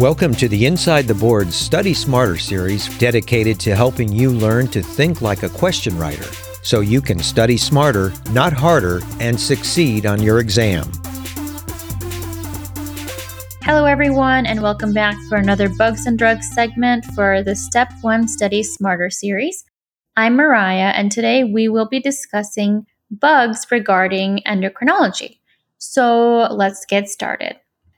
Welcome to the Inside the Board Study Smarter series dedicated to helping you learn to think like a question writer so you can study smarter, not harder, and succeed on your exam. Hello, everyone, and welcome back for another Bugs and Drugs segment for the Step 1 Study Smarter series. I'm Mariah, and today we will be discussing bugs regarding endocrinology. So let's get started.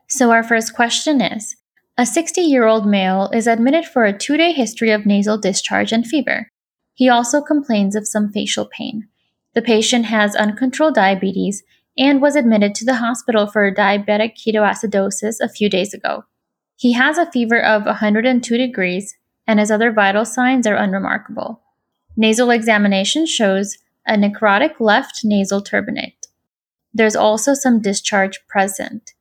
So, our first question is a 60 year old male is admitted for a two day history of nasal discharge and fever. He also complains of some facial pain. The patient has uncontrolled diabetes and was admitted to the hospital for diabetic ketoacidosis a few days ago. He has a fever of 102 degrees, and his other vital signs are unremarkable. Nasal examination shows a necrotic left nasal turbinate. There's also some discharge present.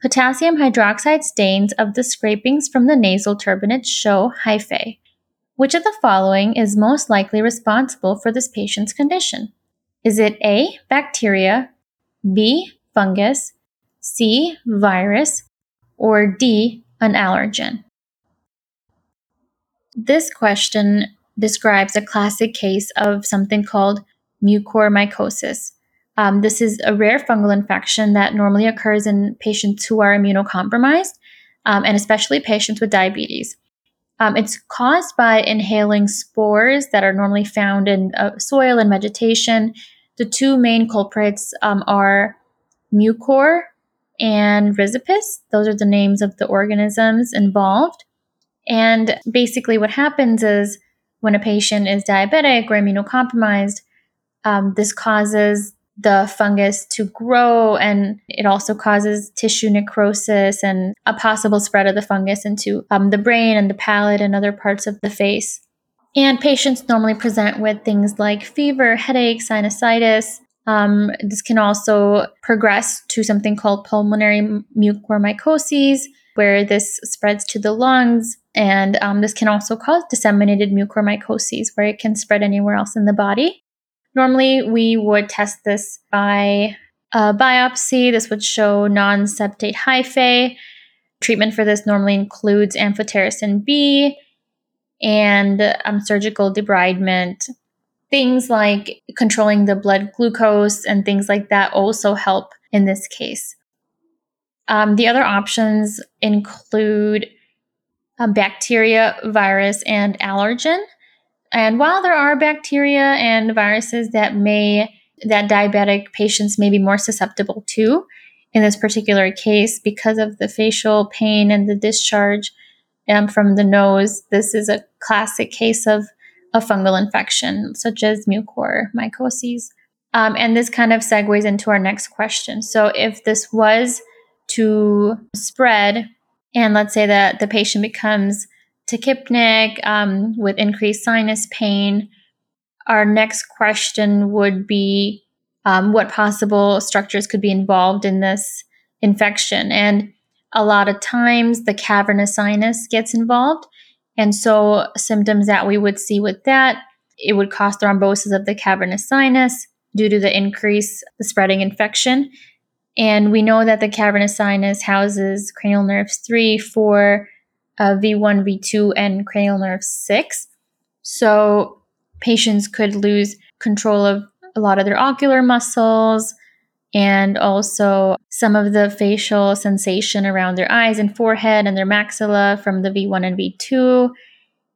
Potassium hydroxide stains of the scrapings from the nasal turbinate show hyphae. Which of the following is most likely responsible for this patient's condition? Is it A, bacteria, B, fungus, C, virus, or D, an allergen? This question describes a classic case of something called mucormycosis. Um, this is a rare fungal infection that normally occurs in patients who are immunocompromised, um, and especially patients with diabetes. Um, it's caused by inhaling spores that are normally found in uh, soil and vegetation. The two main culprits um, are mucor and rhizopus. Those are the names of the organisms involved. And basically, what happens is when a patient is diabetic or immunocompromised, um, this causes the fungus to grow and it also causes tissue necrosis and a possible spread of the fungus into um, the brain and the palate and other parts of the face. And patients normally present with things like fever, headache, sinusitis. Um, this can also progress to something called pulmonary mucormycosis, where this spreads to the lungs. And um, this can also cause disseminated mucormycosis, where it can spread anywhere else in the body. Normally, we would test this by a biopsy. This would show non septate hyphae. Treatment for this normally includes amphotericin B and um, surgical debridement. Things like controlling the blood glucose and things like that also help in this case. Um, the other options include um, bacteria, virus, and allergen. And while there are bacteria and viruses that may that diabetic patients may be more susceptible to in this particular case because of the facial pain and the discharge um, from the nose, this is a classic case of a fungal infection such as mucormycosis. Um, and this kind of segues into our next question. So, if this was to spread, and let's say that the patient becomes tachypneic um, with increased sinus pain. Our next question would be um, what possible structures could be involved in this infection. And a lot of times the cavernous sinus gets involved. And so, symptoms that we would see with that, it would cause thrombosis of the cavernous sinus due to the increase, the spreading infection. And we know that the cavernous sinus houses cranial nerves 3, 4, uh, V1, V2, and cranial nerve 6. So patients could lose control of a lot of their ocular muscles and also some of the facial sensation around their eyes and forehead and their maxilla from the V1 and V2.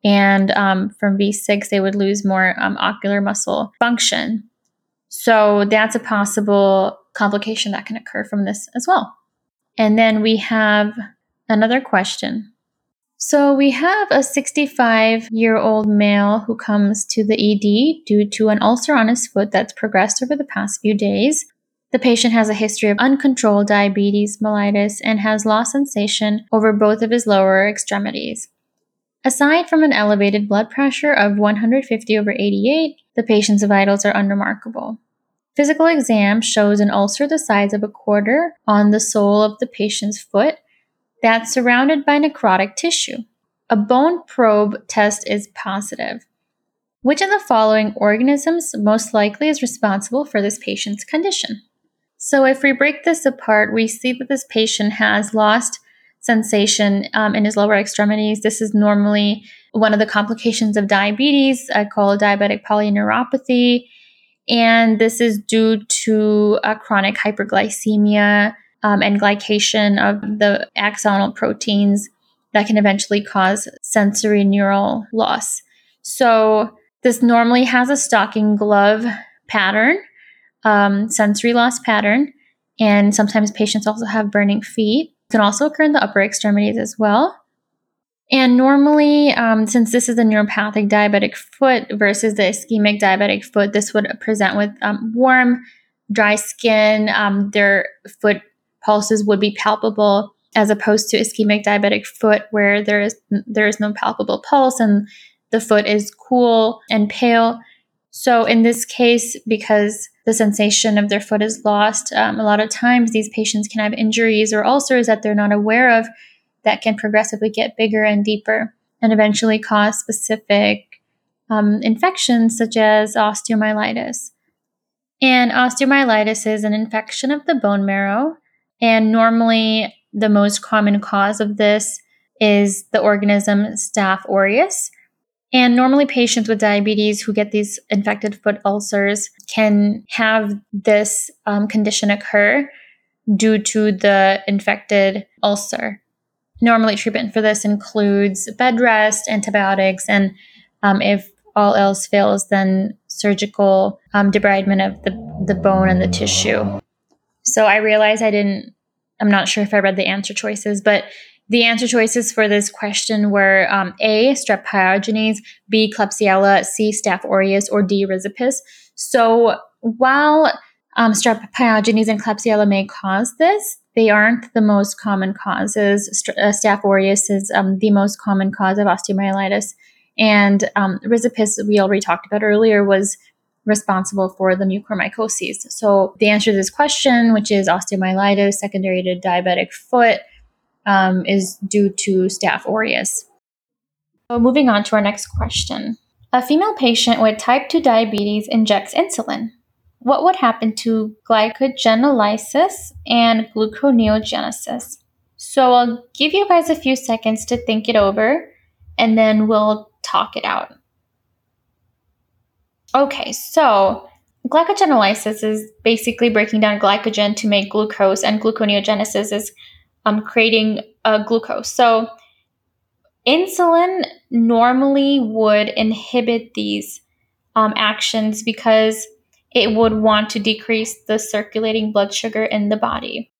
And um, from V6, they would lose more um, ocular muscle function. So that's a possible complication that can occur from this as well. And then we have another question. So we have a 65 year old male who comes to the ED due to an ulcer on his foot that's progressed over the past few days. The patient has a history of uncontrolled diabetes mellitus and has lost sensation over both of his lower extremities. Aside from an elevated blood pressure of 150 over 88, the patient's vitals are unremarkable. Physical exam shows an ulcer the size of a quarter on the sole of the patient's foot that's surrounded by necrotic tissue. A bone probe test is positive. Which of the following organisms most likely is responsible for this patient's condition? So, if we break this apart, we see that this patient has lost sensation um, in his lower extremities. This is normally one of the complications of diabetes, I call diabetic polyneuropathy. And this is due to a chronic hyperglycemia um, and glycation of the axonal proteins that can eventually cause sensory neural loss. So, this normally has a stocking glove pattern, um, sensory loss pattern, and sometimes patients also have burning feet. It can also occur in the upper extremities as well. And normally, um, since this is a neuropathic diabetic foot versus the ischemic diabetic foot, this would present with um, warm, dry skin. Um, their foot pulses would be palpable, as opposed to ischemic diabetic foot, where there is there is no palpable pulse and the foot is cool and pale. So in this case, because the sensation of their foot is lost, um, a lot of times these patients can have injuries or ulcers that they're not aware of that can progressively get bigger and deeper and eventually cause specific um, infections such as osteomyelitis. And osteomyelitis is an infection of the bone marrow. And normally, the most common cause of this is the organism Staph aureus. And normally, patients with diabetes who get these infected foot ulcers can have this um, condition occur due to the infected ulcer. Normally, treatment for this includes bed rest, antibiotics, and um, if all else fails, then surgical um, debridement of the, the bone and the tissue. So I realized I didn't, I'm not sure if I read the answer choices, but the answer choices for this question were um, A, strep pyogenes, B, Klebsiella, C, Staph aureus, or D, rhizopus. So while um, strep pyogenes and Klebsiella may cause this, they aren't the most common causes. St- uh, Staph aureus is um, the most common cause of osteomyelitis. And um, rhizopus, we already talked about earlier, was responsible for the mucormycosis. So the answer to this question, which is osteomyelitis secondary to diabetic foot, um, is due to Staph aureus. So moving on to our next question. A female patient with type 2 diabetes injects insulin what would happen to glycogenolysis and gluconeogenesis? So I'll give you guys a few seconds to think it over and then we'll talk it out. Okay, so glycogenolysis is basically breaking down glycogen to make glucose, and gluconeogenesis is um, creating uh, glucose. So insulin normally would inhibit these um, actions because it would want to decrease the circulating blood sugar in the body.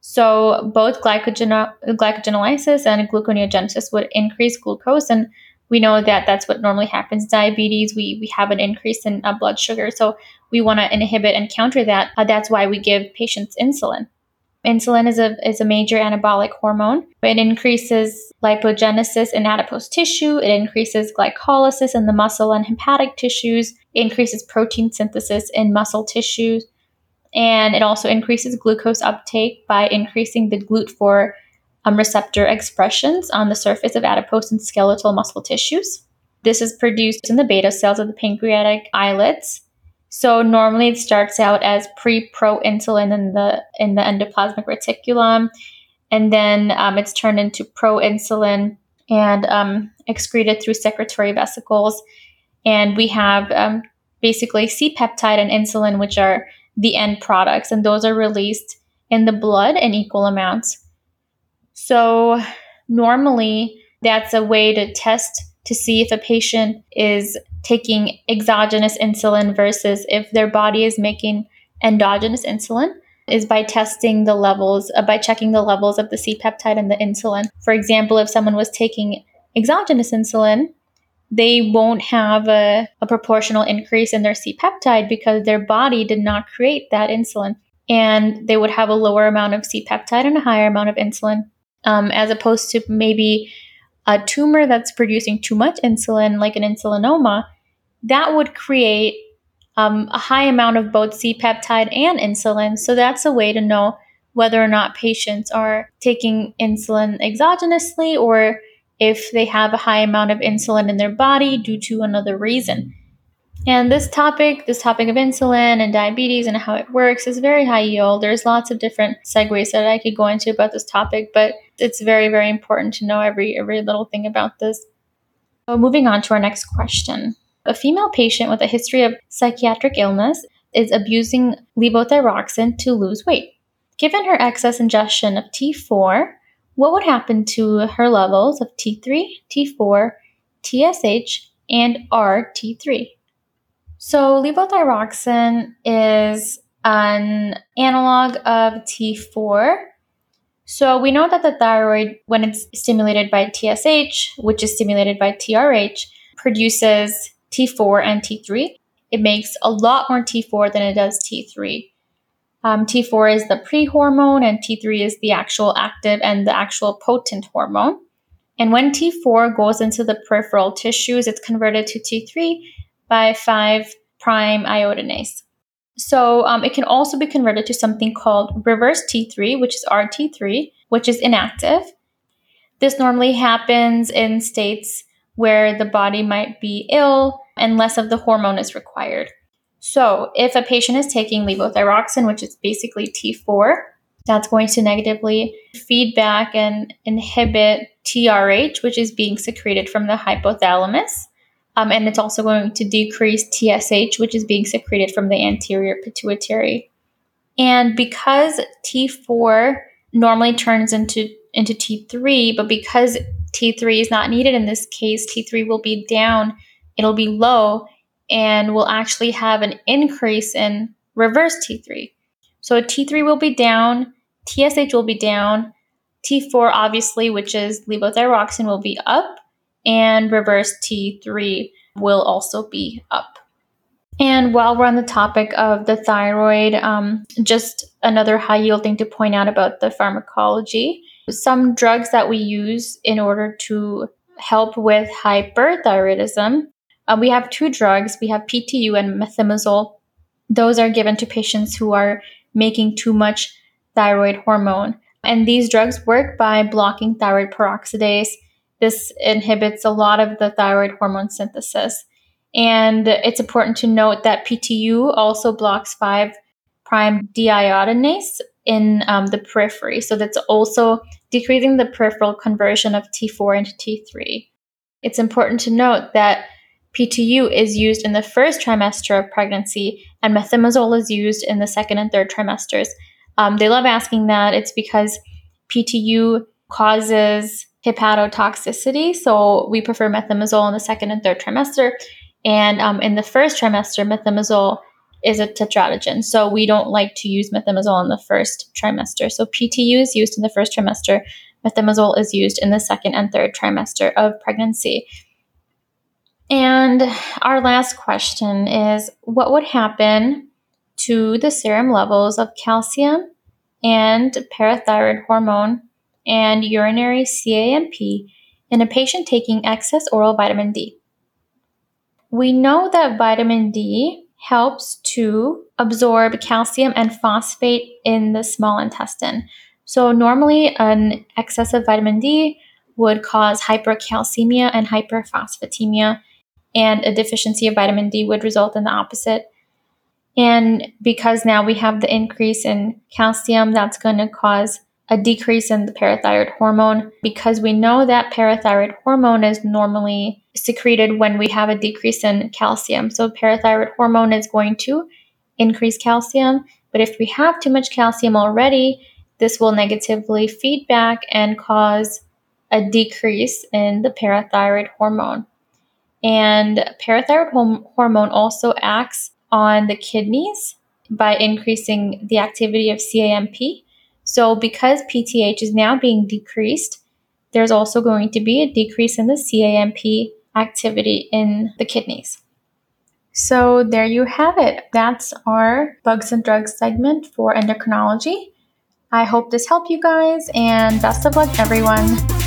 So both glycogen- glycogenolysis and gluconeogenesis would increase glucose, and we know that that's what normally happens. Diabetes, we we have an increase in uh, blood sugar, so we want to inhibit and counter that. Uh, that's why we give patients insulin. Insulin is a, is a major anabolic hormone. It increases lipogenesis in adipose tissue. It increases glycolysis in the muscle and hepatic tissues. It increases protein synthesis in muscle tissues. And it also increases glucose uptake by increasing the GLUT4 um, receptor expressions on the surface of adipose and skeletal muscle tissues. This is produced in the beta cells of the pancreatic islets so normally it starts out as pre-proinsulin in the in the endoplasmic reticulum, and then um, it's turned into proinsulin and um, excreted through secretory vesicles. And we have um, basically C peptide and insulin, which are the end products, and those are released in the blood in equal amounts. So normally that's a way to test to see if a patient is taking exogenous insulin versus if their body is making endogenous insulin is by testing the levels, uh, by checking the levels of the C peptide and the insulin. For example, if someone was taking exogenous insulin, they won't have a, a proportional increase in their C peptide because their body did not create that insulin. And they would have a lower amount of C peptide and a higher amount of insulin, um, as opposed to maybe a tumor that's producing too much insulin, like an insulinoma, that would create um, a high amount of both C peptide and insulin. So that's a way to know whether or not patients are taking insulin exogenously or if they have a high amount of insulin in their body due to another reason. And this topic, this topic of insulin and diabetes and how it works is very high yield. There's lots of different segues that I could go into about this topic, but it's very, very important to know every every little thing about this. So moving on to our next question. A female patient with a history of psychiatric illness is abusing levothyroxine to lose weight. Given her excess ingestion of T4, what would happen to her levels of T3, T4, TSH, and RT3? So, levothyroxine is an analog of T4. So, we know that the thyroid, when it's stimulated by TSH, which is stimulated by TRH, produces T4 and T3. It makes a lot more T4 than it does T3. Um, T4 is the pre hormone, and T3 is the actual active and the actual potent hormone. And when T4 goes into the peripheral tissues, it's converted to T3 by 5 prime deiodinase. So um, it can also be converted to something called reverse T3, which is RT3, which is inactive. This normally happens in states where the body might be ill and less of the hormone is required. So, if a patient is taking levothyroxine, which is basically T4, that's going to negatively feedback and inhibit TRH, which is being secreted from the hypothalamus. Um, and it's also going to decrease TSH, which is being secreted from the anterior pituitary. And because T4 normally turns into, into T3, but because T3 is not needed in this case, T3 will be down, it'll be low, and will actually have an increase in reverse T3. So T3 will be down, TSH will be down, T4, obviously, which is levothyroxine, will be up, and reverse T3 will also be up. And while we're on the topic of the thyroid, um, just another high yield thing to point out about the pharmacology. Some drugs that we use in order to help with hyperthyroidism, uh, we have two drugs. We have PTU and methimazole. Those are given to patients who are making too much thyroid hormone. And these drugs work by blocking thyroid peroxidase this inhibits a lot of the thyroid hormone synthesis. And it's important to note that PTU also blocks 5 prime deiodinase in um, the periphery. So that's also decreasing the peripheral conversion of T4 into T3. It's important to note that PTU is used in the first trimester of pregnancy, and methimazole is used in the second and third trimesters. Um, they love asking that. It's because PTU causes hepatotoxicity. So we prefer methimazole in the second and third trimester. And um, in the first trimester, methimazole is a teratogen. So we don't like to use methimazole in the first trimester. So PTU is used in the first trimester. Methimazole is used in the second and third trimester of pregnancy. And our last question is what would happen to the serum levels of calcium and parathyroid hormone and urinary CAMP in a patient taking excess oral vitamin D. We know that vitamin D helps to absorb calcium and phosphate in the small intestine. So, normally, an excess of vitamin D would cause hypercalcemia and hyperphosphatemia, and a deficiency of vitamin D would result in the opposite. And because now we have the increase in calcium, that's going to cause a decrease in the parathyroid hormone because we know that parathyroid hormone is normally secreted when we have a decrease in calcium. So, parathyroid hormone is going to increase calcium, but if we have too much calcium already, this will negatively feedback and cause a decrease in the parathyroid hormone. And parathyroid hormone also acts on the kidneys by increasing the activity of CAMP so, because PTH is now being decreased, there's also going to be a decrease in the CAMP activity in the kidneys. So, there you have it. That's our bugs and drugs segment for endocrinology. I hope this helped you guys, and best of luck, everyone.